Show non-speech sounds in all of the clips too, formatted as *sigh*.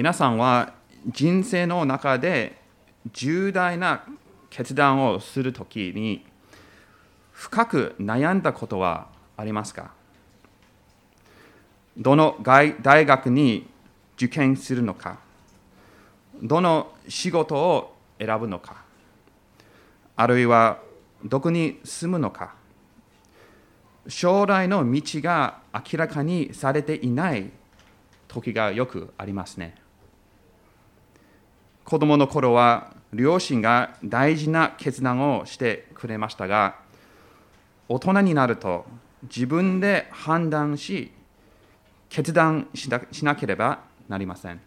皆さんは人生の中で重大な決断をするときに深く悩んだことはありますか？どの大学に受験するのか？どの仕事を選ぶのか？あるいはどこに住むのか？将来の道が明らかにされていない時がよくありますね。子供の頃は両親が大事な決断をしてくれましたが大人になると自分で判断し決断しなければなりません。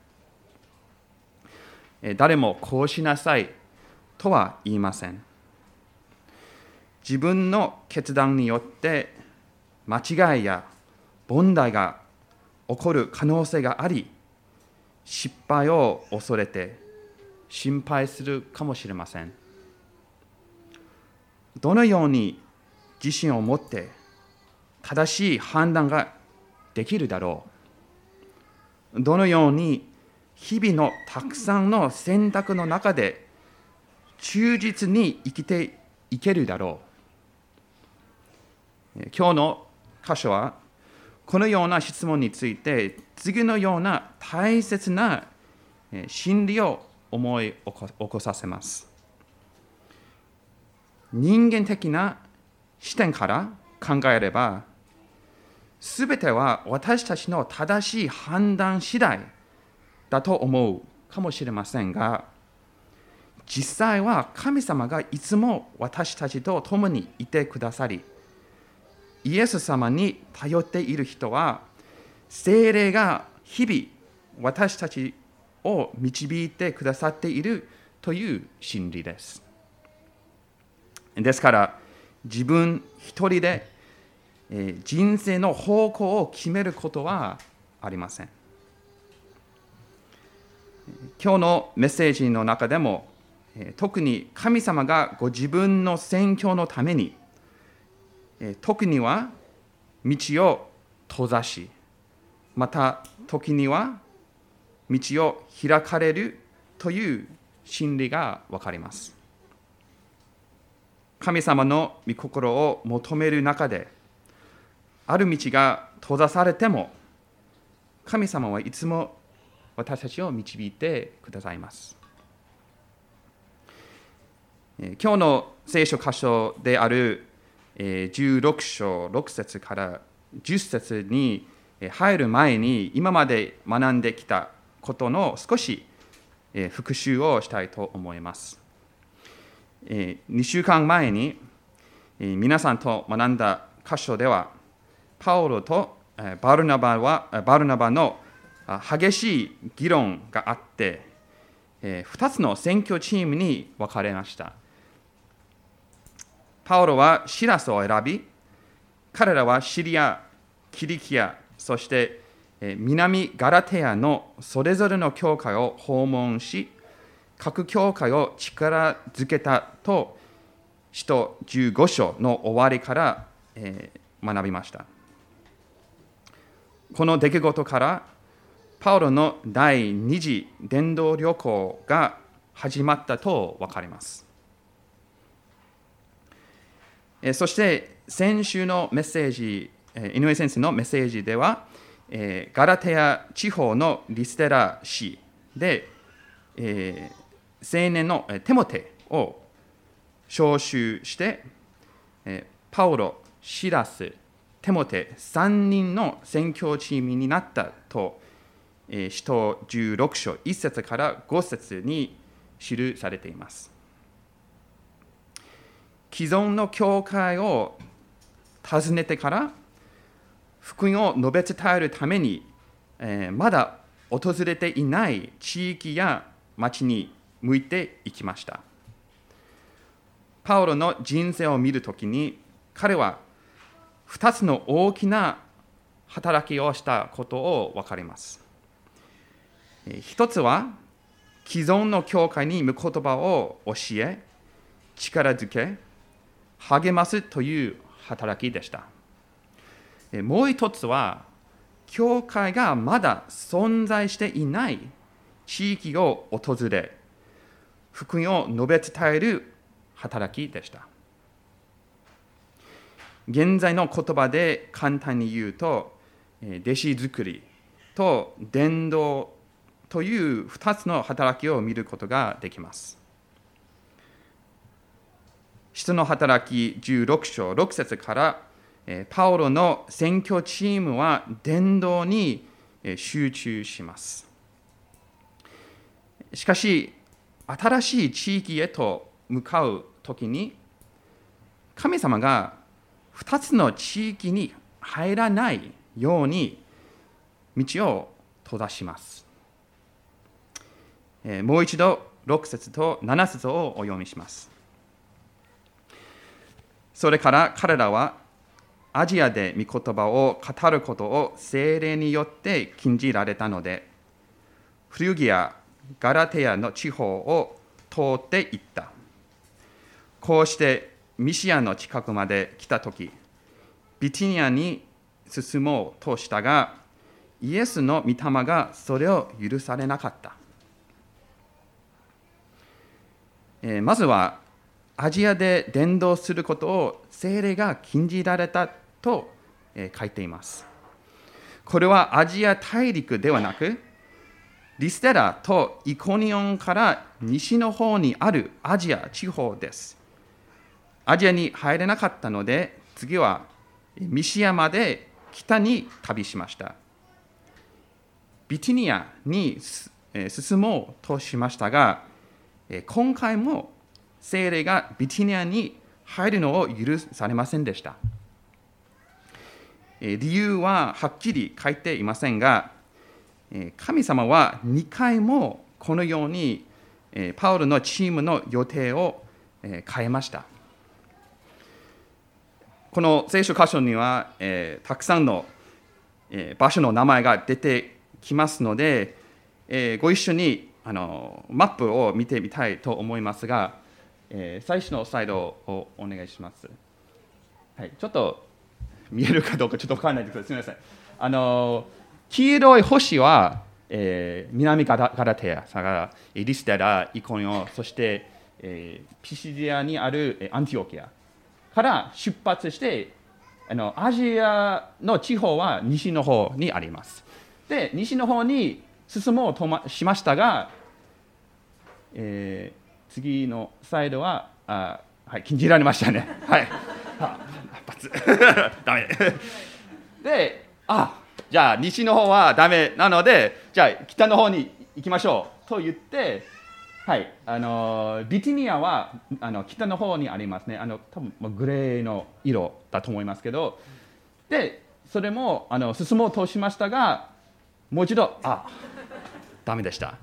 誰もこうしなさいとは言いません。自分の決断によって間違いや問題が起こる可能性があり失敗を恐れて心配するかもしれません。どのように自信を持って正しい判断ができるだろう。どのように日々のたくさんの選択の中で忠実に生きていけるだろう。今日の箇所はこのような質問について次のような大切な真理を思い起こさせます。人間的な視点から考えればすべては私たちの正しい判断次第だと思うかもしれませんが実際は神様がいつも私たちと共にいてくださりイエス様に頼っている人は精霊が日々私たちを導いてくださっているという真理です。ですから自分一人で人生の方向を決めることはありません。今日のメッセージの中でも特に神様がご自分の宣教のために時には道を閉ざしまた時には道を開かれるという真理が分かります。神様の御心を求める中である道が閉ざされても神様はいつも私たちを導いてくださいます。今日の聖書箇所である16章6節から10節に入る前に今まで学んできたことの少し復習をしたいと思います。2週間前に皆さんと学んだ箇所ではパオロとバルナバはバルナバの激しい議論があって2つの選挙チームに分かれました。パウロはシラスを選び、彼らはシリア、キリキア、そして南ガラテアのそれぞれの教会を訪問し、各教会を力づけたと、使徒15章の終わりから学びました。この出来事から、パウロの第二次伝道旅行が始まったと分かります。そして先週のメッセージ、井上先生のメッセージでは、ガラテア地方のリステラ市で、青年のテモテを招集して、パウロ、シラス、テモテ3人の宣教チームになったと、使徒16章1節から5節に記されています。既存の教会を訪ねてから福音を述べ伝えるために、えー、まだ訪れていない地域や町に向いていきましたパウロの人生を見るときに彼は2つの大きな働きをしたことを分かります一つは既存の教会に御言葉を教え力づけ励ますという働きでした。もう一つは、教会がまだ存在していない地域を訪れ、福音を述べ伝える働きでした。現在の言葉で簡単に言うと、弟子作りと伝道という2つの働きを見ることができます。人の働き16章6節からパオロの選挙チームは伝道に集中します。しかし、新しい地域へと向かうときに、神様が2つの地域に入らないように道を閉ざします。もう一度6節と7節をお読みします。それから彼らはアジアで御言葉を語ることを精霊によって禁じられたので、フリュギア、ガラテアの地方を通っていった。こうしてミシアの近くまで来たとき、ビティニアに進もうとしたが、イエスの御霊がそれを許されなかった。えー、まずはアジアで伝道することを精霊が禁じられたと書いています。これはアジア大陸ではなく、リステラとイコニオンから西の方にあるアジア地方です。アジアに入れなかったので、次はミシアまで北に旅しました。ビティニアに進もうとしましたが、今回も精霊がビティニアに入るのを許されませんでした。理由ははっきり書いていませんが、神様は2回もこのようにパウロのチームの予定を変えました。この聖書箇所には、たくさんの場所の名前が出てきますので、ご一緒にあのマップを見てみたいと思いますが、え最初のスライドをお願いします。はい、ちょっと見えるかどうかちょっと分からないですけど、すみません。あの黄色い星は、えー、南ガラテア、さがリステラ、イコニオ、そして、えー、ピシディアにあるアンティオキアから出発してあの、アジアの地方は西の方にあります。で、西の方に進もうとしましたが、えー、次のスライドは、あはい、禁じられましたね。はい。発 *laughs* ダメ。であじゃあ西の方はダメ。なのでじゃあ北の方に行きましょう。と言ってはいあのビティニアはあの北の方にありますね。あの多分グレーの色だと思いますけど。でそれもあの進もうとしましたがもう一度あダメでした。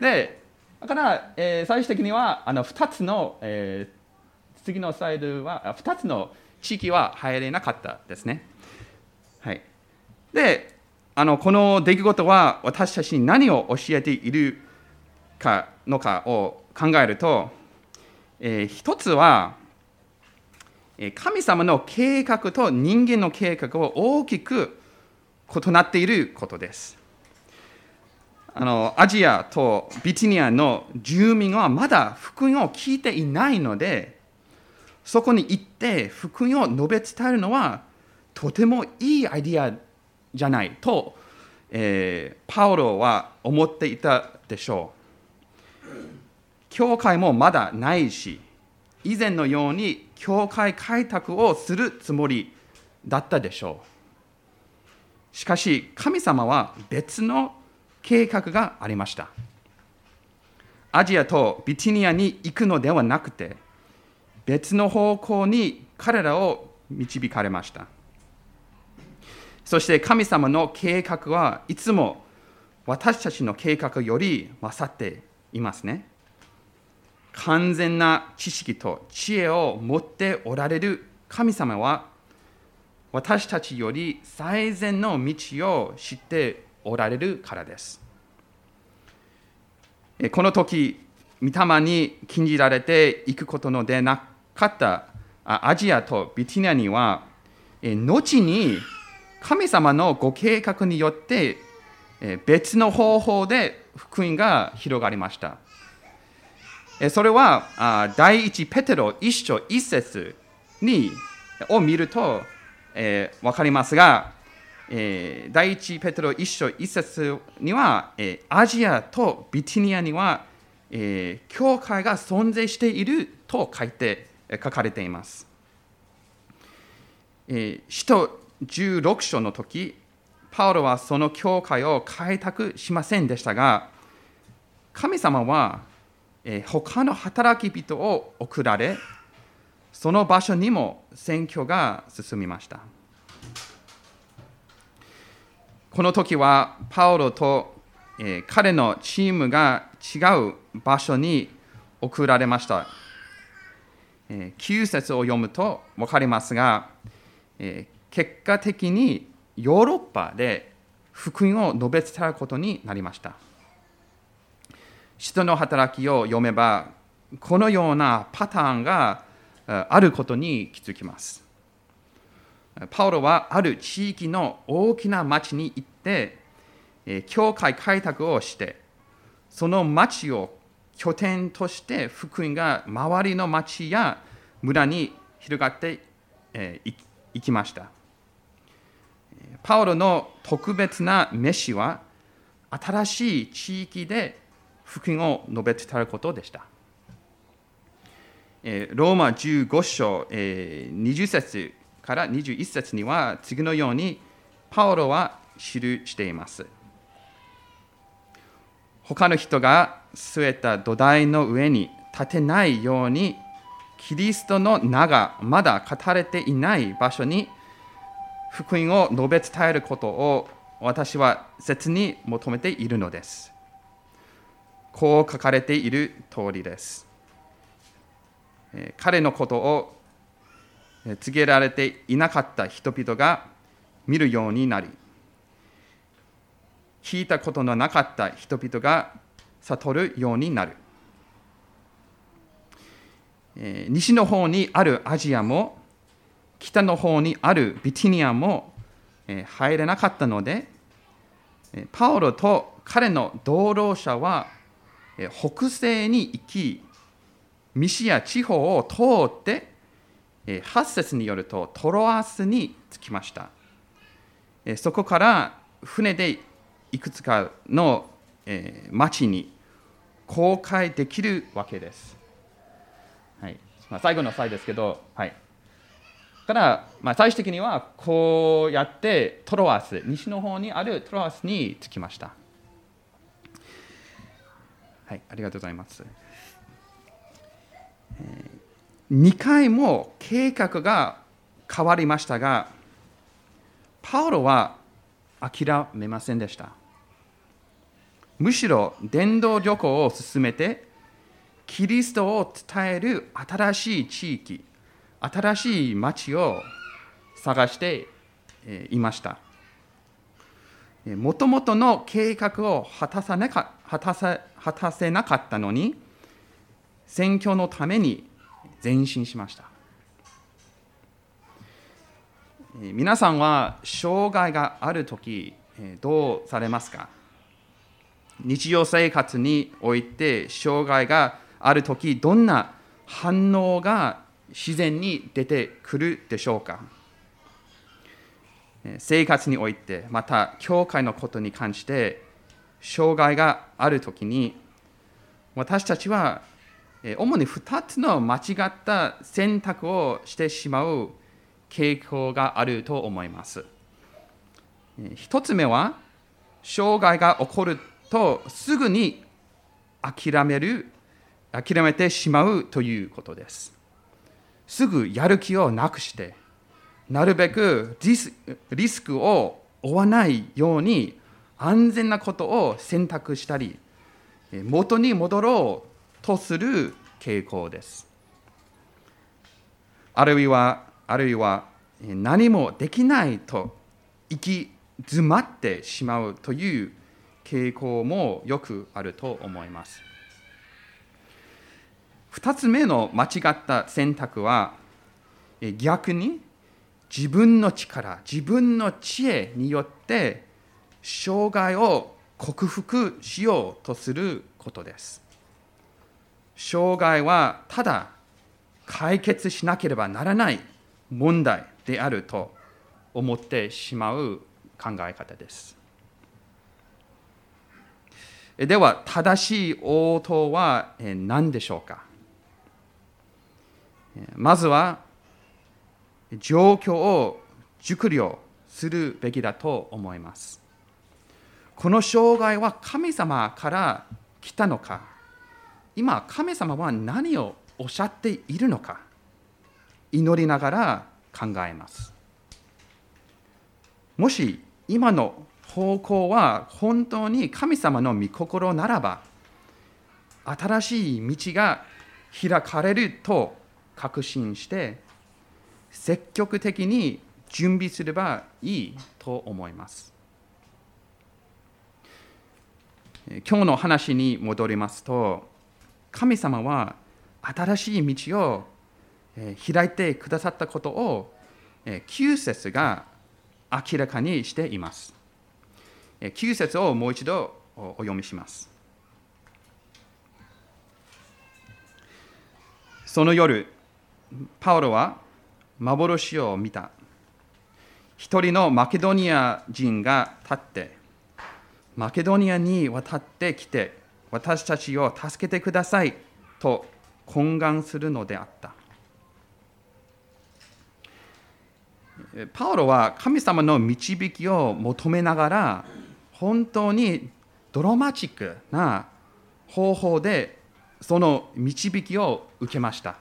でだから、えー、最終的にはあの2つの、えー、次のスライドは2つの地域は入れなかったですね。はい、であのこの出来事は私たちに何を教えているかのかを考えると、えー、一つは神様の計画と人間の計画を大きく異なっていることです。あのアジアとビティニアの住民はまだ福音を聞いていないのでそこに行って福音を述べ伝えるのはとてもいいアイディアじゃないと、えー、パウロは思っていたでしょう。教会もまだないし、以前のように教会開拓をするつもりだったでしょう。しかし、神様は別の計画がありました。アジアとビティニアに行くのではなくて、別の方向に彼らを導かれました。そして神様の計画はいつも私たちの計画より勝っていますね。完全な知識と知恵を持っておられる神様は私たちより最善の道を知っておられるからです。この時、御霊に禁じられていくことのでなかったアジアとビティニアには、え後に神様のご計画によってえ別の方法で福音が広がりました。えそれはあ第一ペテロ一章一節にを見ると、えー、分かりますが、えー、第一ペテロ一章一節には、えー、アジアとビティニアには、えー、教会が存在していると書いて書かれています。使徒16章の時、パウロはその教会を開拓しませんでしたが、神様は、え、他の働き人を送られ、その場所にも選挙が進みました。この時はパウロと、彼のチームが違う場所に送られました。え、9節を読むと分かりますが、結果的にヨーロッパで福音を述べ伝えることになりました。人の働きを読めば、このようなパターンがあることに気づきます。パウロはある地域の大きな町に行って、教会開拓をして、その町を拠点として福音が周りの町や村に広がっていきました。パウロの特別な飯は新しい地域で福音を述べ伝えることでした。ローマ15章20節から21節には次のようにパウロは記しています。他の人が据えた土台の上に立てないようにキリストの名がまだ語れていない場所に福音を述べ伝えることを私は切に求めているのです。こう書かれている通りです。彼のことを告げられていなかった人々が見るようになり、聞いたことのなかった人々が悟るようになる。西の方にあるアジアも、北の方にあるビティニアも入れなかったので、パウロと彼の同労者は北西に行き、ミシア地方を通って、8節によるとトロアスに着きました。そこから船でいくつかの町に公開できるわけです。はいまあ、最後の際ですけど、はい、から、まあ、最終的にはこうやってトロアス、西の方にあるトロアスに着きました。はい、ありがとうございます。2回も計画が変わりましたが、パウロは諦めませんでした。むしろ伝道旅行を進めて、キリストを伝える新しい地域、新しい町を探していました。もともとの計画を果たさなか果たせ果たせなかったのに、選挙のために前進しました。皆さんは障害があるとき、どうされますか？日常生活において障害があるとき、どんな反応が自然に出てくるでしょうか？生活において、また教会のことに関して、障害があるときに、私たちは主に2つの間違った選択をしてしまう傾向があると思います。1つ目は、障害が起こるとすぐに諦める、諦めてしまうということです。すぐやる気をなくして、なるべくリスクを負わないように安全なことを選択したり、元に戻ろうとする傾向です。あるいは、あるいは何もできないと行き詰まってしまうという傾向もよくあると思います。2つ目の間違った選択は逆に自分の力、自分の知恵によって障害を克服しようとすることです。障害はただ解決しなければならない問題であると思ってしまう考え方です。では、正しい応答は何でしょうか？まずは、状況を熟慮するべきだと思います。この障害は神様から来たのか？今、神様は何をおっしゃっているのか？祈りながら考えます。もし今の方向は本当に神様の御心ならば新しい道が開かれると確信して積極的に準備すればいいと思います。今日の話に戻りますと神様は新しい道を開いてくださったことを9節が明らかにしています。9節をもう一度お読みします。その夜、パウロは幻を見た。一人のマケドニア人が立って、マケドニアに渡ってきて、私たちを助けてくださいと懇願するのであった。パウロは神様の導きを求めながら本当にドラマチックな方法でその導きを受けました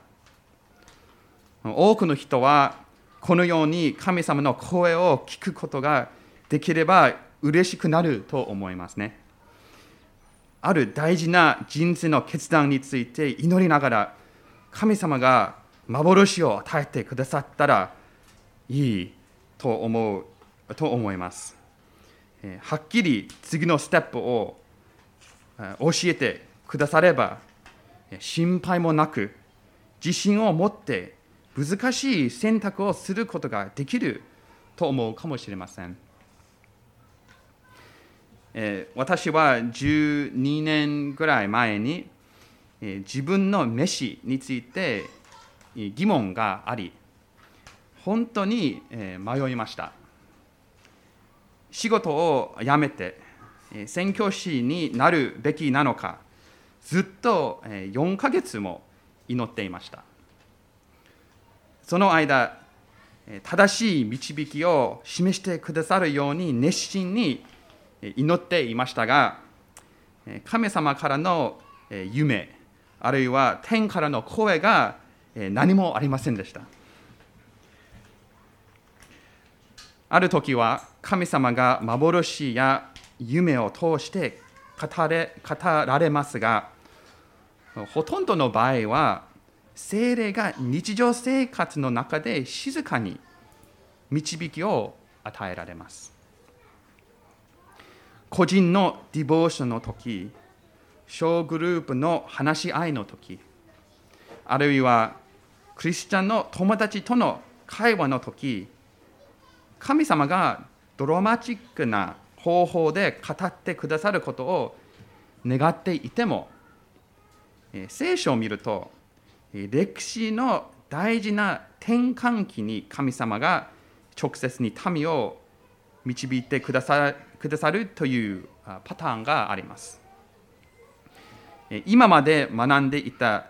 多くの人はこのように神様の声を聞くことができれば嬉しくなると思いますねある大事な人生の決断について祈りながら神様が幻を与えてくださったらいいと思うと思います。はっきり次のステップを教えてくだされば心配もなく自信を持って難しい選択をすることができると思うかもしれません。私は12年ぐらい前に自分の飯について疑問があり本当に迷いました仕事を辞めて宣教師になるべきなのかずっと4ヶ月も祈っていました。その間正しい導きを示してくださるように熱心に祈っていましたが神様からの夢あるいは天からの声が何もありませんでした。ある時は神様が幻や夢を通して語れ語られますがほとんどの場合は精霊が日常生活の中で静かに導きを与えられます。個人のディボーションの時小グループの話し合いの時あるいはクリスチャンの友達との会話の時神様がドラマチックな方法で語ってくださることを願っていても聖書を見ると歴史の大事な転換期に神様が直接に民を導いてくださくださるというパターンがあります。今まで学んでいた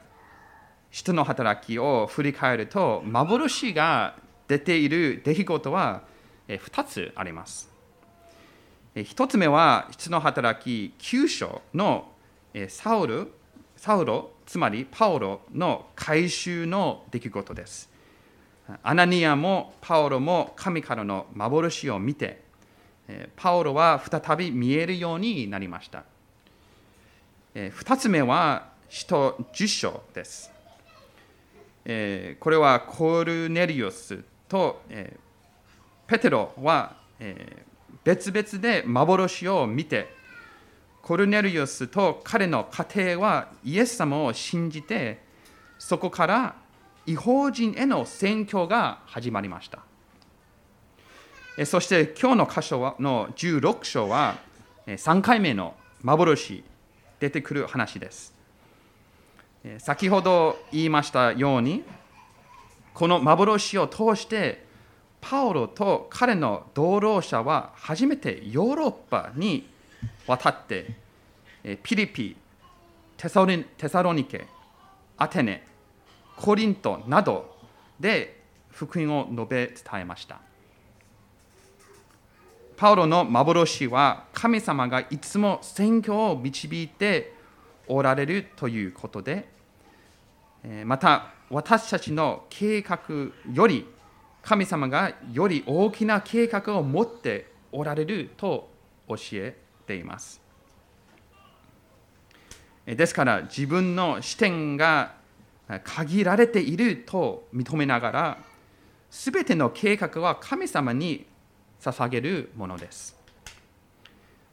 人の働きを振り返ると幻が出ている出来事は2つあります。1つ目は、質の働き9章のサウル、サウロ、つまりパオロの回収の出来事です。アナニアもパオロも神からの幻を見て、パオロは再び見えるようになりました。2つ目は、使徒10章です。これはコルネリオスとペテロは、え、別々で幻を見てコルネリウスと彼の家庭はイエス様を信じてそこから違法人への宣教が始まりましたそして今日の箇所はの16章は3回目の幻出てくる話です。先ほど言いましたようにこの幻を通してパオロと彼の同労者は初めてヨーロッパに渡ってピリピ、テサロニケ、アテネ、コリントなどで福音を述べ伝えました。パウロの幻は神様がいつも選挙を導いておられるということで、また私たちの計画より神様がより大きな計画を持っておられると教えています。ですから自分の視点が限られていると認めながら、すべての計画は神様に捧げるものです。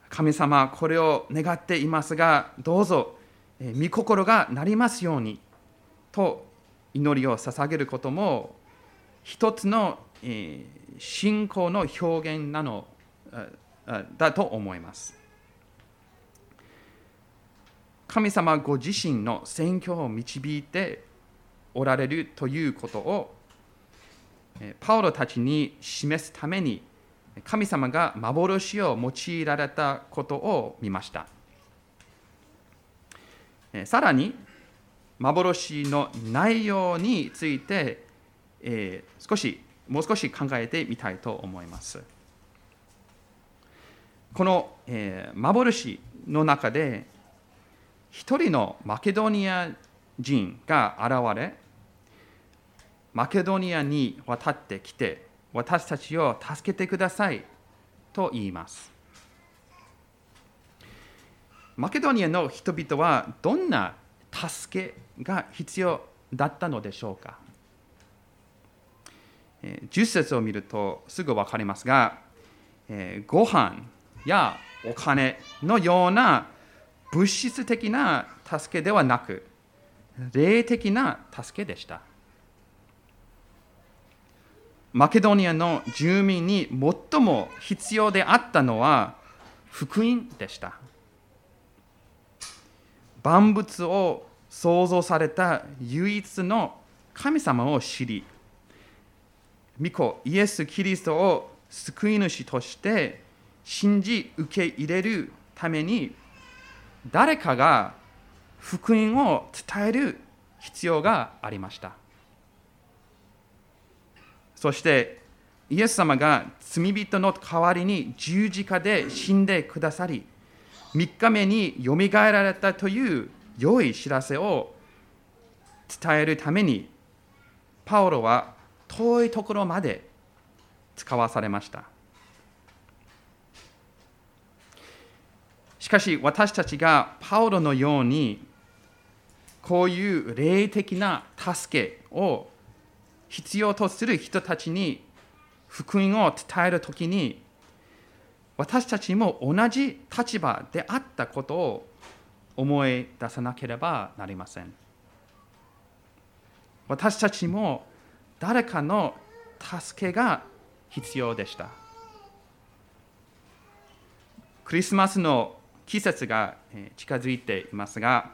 神様、これを願っていますが、どうぞ、御心がなりますようにと祈りを捧げることも、一つの信仰の表現なのだと思います。神様ご自身の選挙を導いておられるということをパウロたちに示すために神様が幻を用いられたことを見ました。さらに、幻の内容について、えー、少し、もう少し考えてみたいと思います。この、えー、幻の中で、一人のマケドニア人が現れ、マケドニアに渡ってきて、私たちを助けてくださいと言います。マケドニアの人々はどんな助けが必要だったのでしょうか？10節を見るとすぐ分かりますが、えご飯やお金のような物質的な助けではなく、霊的な助けでした。マケドニアの住民に最も必要であったのは福音でした。万物を創造された唯一の神様を知り、御子イエス・キリストを救い主として信じ受け入れるために誰かが福音を伝える必要がありました。そしてイエス様が罪人の代わりに十字架で死んでくださり、3日目によみがえられたという良い知らせを伝えるために、パオロは遠いところまで使わされました。しかし私たちがパオロのようにこういう霊的な助けを必要とする人たちに福音を伝えるときに私たちも同じ立場であったことを思い出さなければなりません私たちも誰かの助けが必要でした。クリスマスの季節が近づいていますが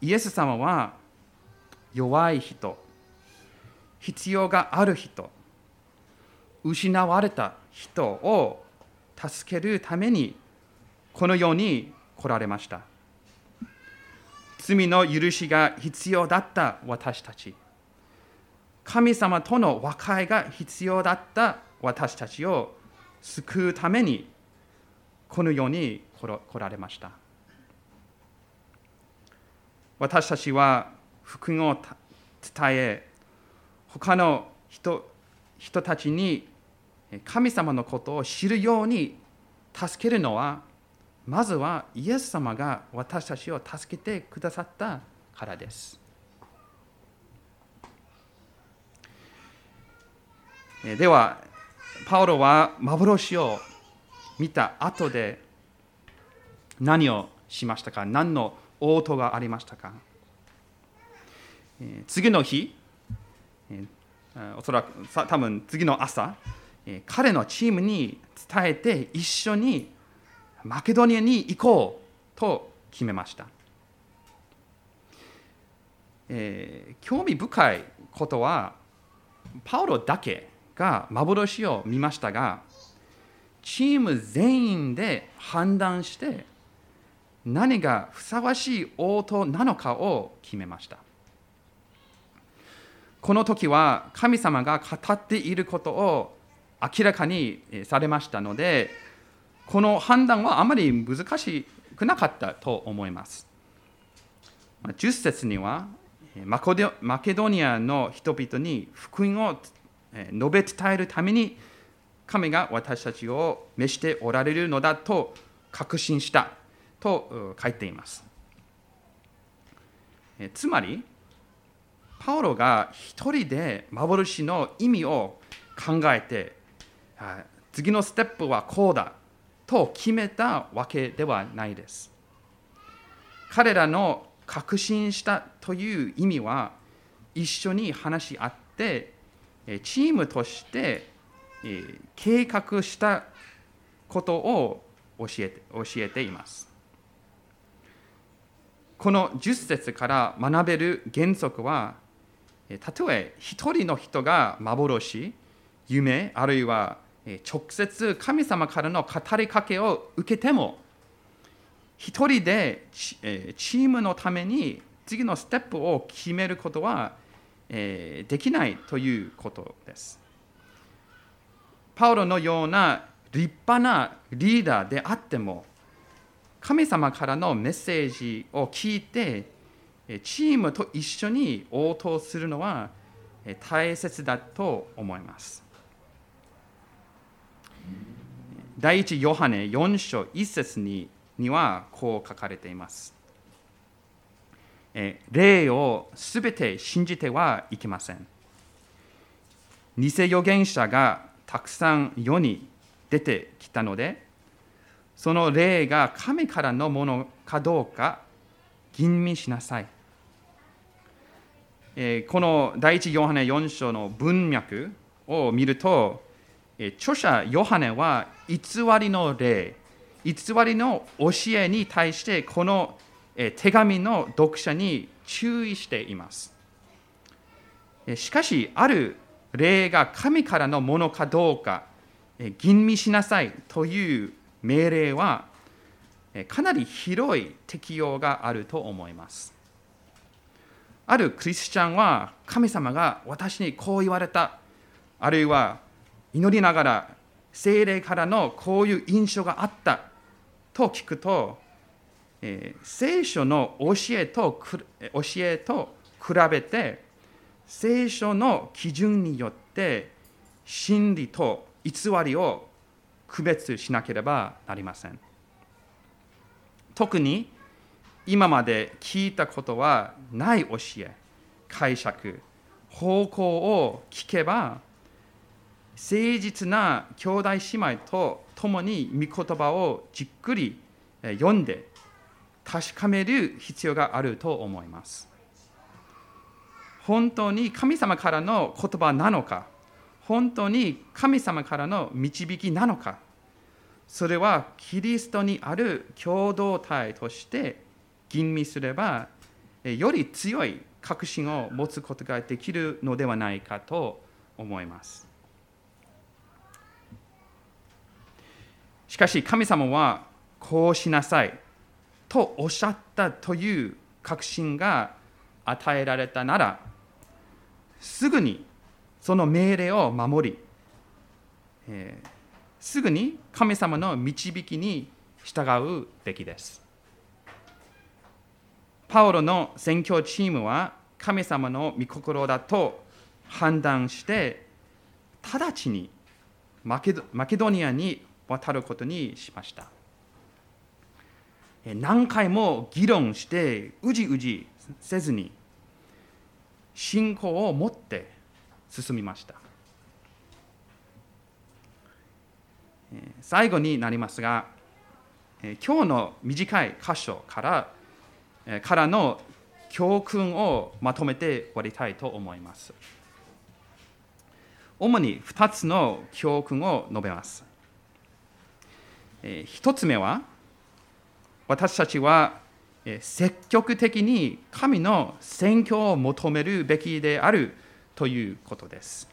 イエス様は弱い人必要がある人失われた人を助けるためにこの世に来られました。罪の許しが必要だった私たち。神様との和解が必要だった私たちを救うためにこの世に来られました私たちは福音を伝え他の人人たちに神様のことを知るように助けるのはまずはイエス様が私たちを助けてくださったからです。では、パウロは幻を見た後で何をしましたか？何の応答がありましたか？次の日おそらく多分次の朝彼のチームに伝えて一緒にマケドニアに行こうと決めました。えー、興味深いことはパウロだけが幻を見ましたがチーム全員で判断して何がふさわしい応答なのかを決めました。この時は神様が語っていることを明らかにされましたのでこの判断はあまり難しくなかったと思います。10節にはマケドニアの人々に福音を述べ伝えるために神が私たちを召しておられるのだと確信したと書いています。つまり、パウロが一人で幻の意味を考えて、次のステップはこうだと決めたわけではないです。彼らの確信したという意味は、一緒に話し合って、チームとして計画したことを教えて教えています。この10節から学べる原則は、たとえ一人の人が幻、夢、あるいは直接神様からの語りかけを受けても、一人でチームのために次のステップを決めることはえできないということです。パウロのような立派なリーダーであっても神様からのメッセージを聞いてチームと一緒に応答するのは大切だと思います。第一ヨハネ4章1節ににはこう書かれています。霊をすべて信じてはいけません。偽預言者がたくさん世に出てきたので、その霊が神からのものかどうか吟味しなさい。この第一ヨハネ4章の文脈を見ると、著者ヨハネは偽りの霊、偽りの教えに対してこの手紙の読者に注意しています。しかし、ある霊が神からのものかどうか吟味しなさいという命令はかなり広い適用があると思います。あるクリスチャンは神様が私にこう言われたあるいは祈りながら精霊からのこういう印象があったと聞くと、え、聖書の教えと教えと比べて聖書の基準によって真理と偽りを区別しなければなりません。特に今まで聞いたことはない教え、解釈、方向を聞けば誠実な兄弟姉妹と共に御言葉をじっくり読んで確かめる必要があると思います。本当に神様からの言葉なのか、本当に神様からの導きなのか、それはキリストにある共同体として吟味すれば、より強い確信を持つことができるのではないかと思います。しかし神様はこうしなさいとおっしゃったという確信が与えられたならすぐにその命令を守り、えー、すぐに神様の導きに従うべきです。パウロの宣教チームは神様の御心だと判断して直ちにマケドニアに渡ることにしました。何回も議論してうじうじせずに信仰を持って進みました最後になりますが今日の短い箇所からからの教訓をまとめて終わりたいと思います主に2つの教訓を述べます。1つ目は、私たちは積極的に神の選挙を求めるべきであるということです。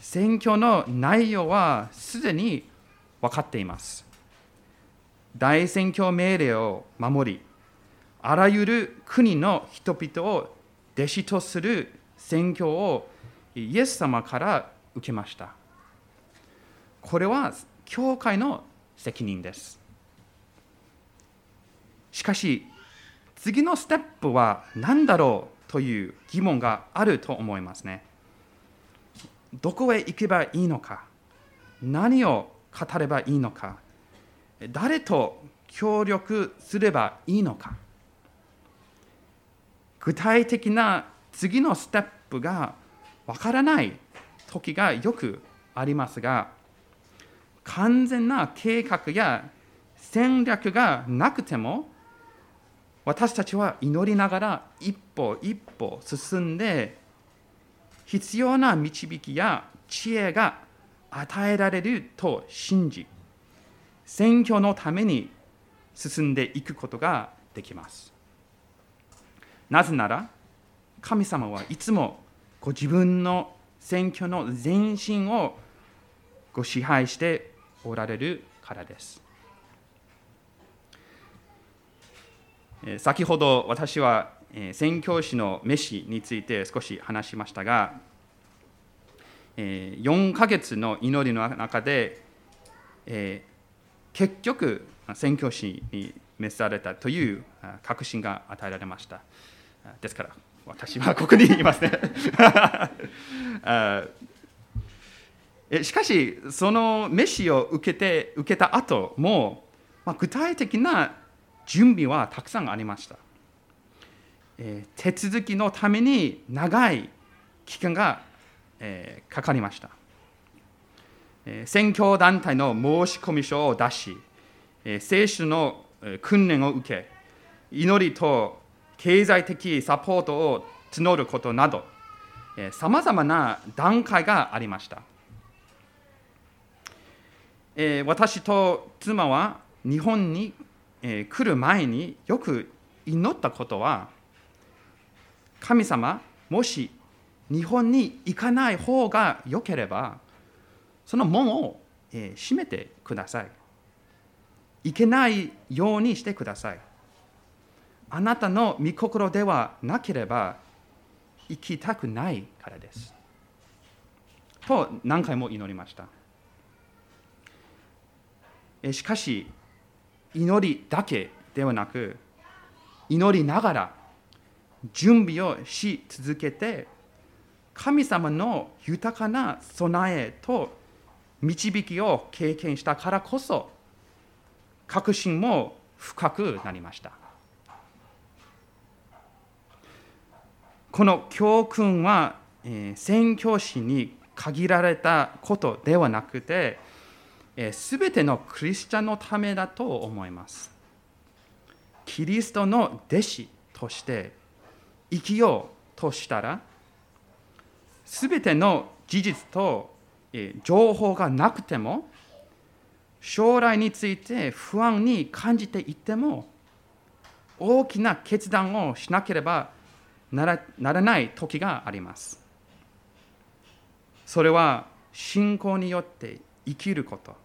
選挙の内容はすでに分かっています。大選挙命令を守り、あらゆる国の人々を弟子とする選挙をイエス様から受けました。これは教会の責任です。しかし、次のステップは何だろうという疑問があると思いますね。どこへ行けばいいのか、何を語ればいいのか、誰と協力すればいいのか。具体的な次のステップがわからない時がよくありますが、完全な計画や戦略がなくても、私たちは祈りながら一歩一歩進んで、必要な導きや知恵が与えられると信じ、選挙のために進んでいくことができます。なぜなら、神様はいつもご自分の選挙の前身をご支配しておられるからです。先ほど私は宣教師の飯について少し話しましたが、4ヶ月の祈りの中で、結局宣教師に召されたという確信が与えられました。ですから、私はここにいますね。*laughs* しかし、その飯を受けて受けた後も、まあ、具体的な準備はたくさんありました。えー、手続きのために長い期間が、えー、かかりました。えー、選挙団体の申込書を出し、えー、聖書の訓練を受け、祈りと経済的サポートを募ることなど、さまざまな段階がありました。えー、私と妻は日本に、え、来る前によく祈ったことは、神様、もし日本に行かない方が良ければ、その門を、え、閉めてください。行けないようにしてください。あなたの御心ではなければ行きたくないからです。と何回も祈りました。しかし、祈りだけではなく、祈りながら準備をし続けて、神様の豊かな備えと導きを経験したからこそ、確信も深くなりました。この教訓は、宣教師に限られたことではなくて、すべてのクリスチャンのためだと思います。キリストの弟子として生きようとしたら、すべての事実と情報がなくても、将来について不安に感じていても、大きな決断をしなければならならない時があります。それは信仰によって生きること、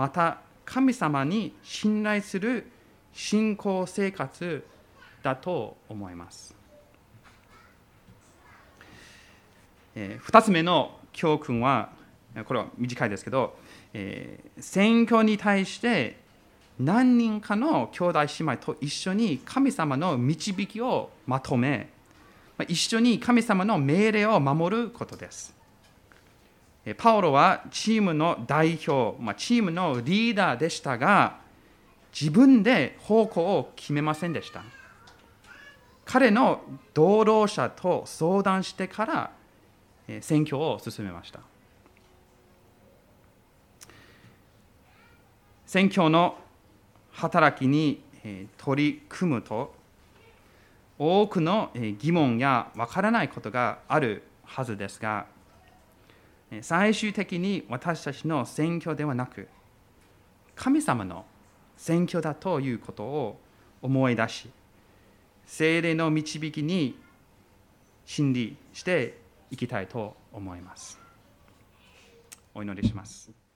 また神様に信頼する信仰生活だと思います。え、2つ目の教訓は、これは短いですけど、えー、選挙に対して何人かの兄弟姉妹と一緒に神様の導きをまとめ、一緒に神様の命令を守ることです。パオロはチームの代表、まあ、チームのリーダーでしたが、自分で方向を決めませんでした。彼の同労者と相談してから選挙を進めました。選挙の働きに取り組むと多くの疑問やわからないことがあるはずですが最終的に私たちの選挙ではなく神様の選挙だということを思い出し精霊の導きに信理していきたいと思います。お祈りします。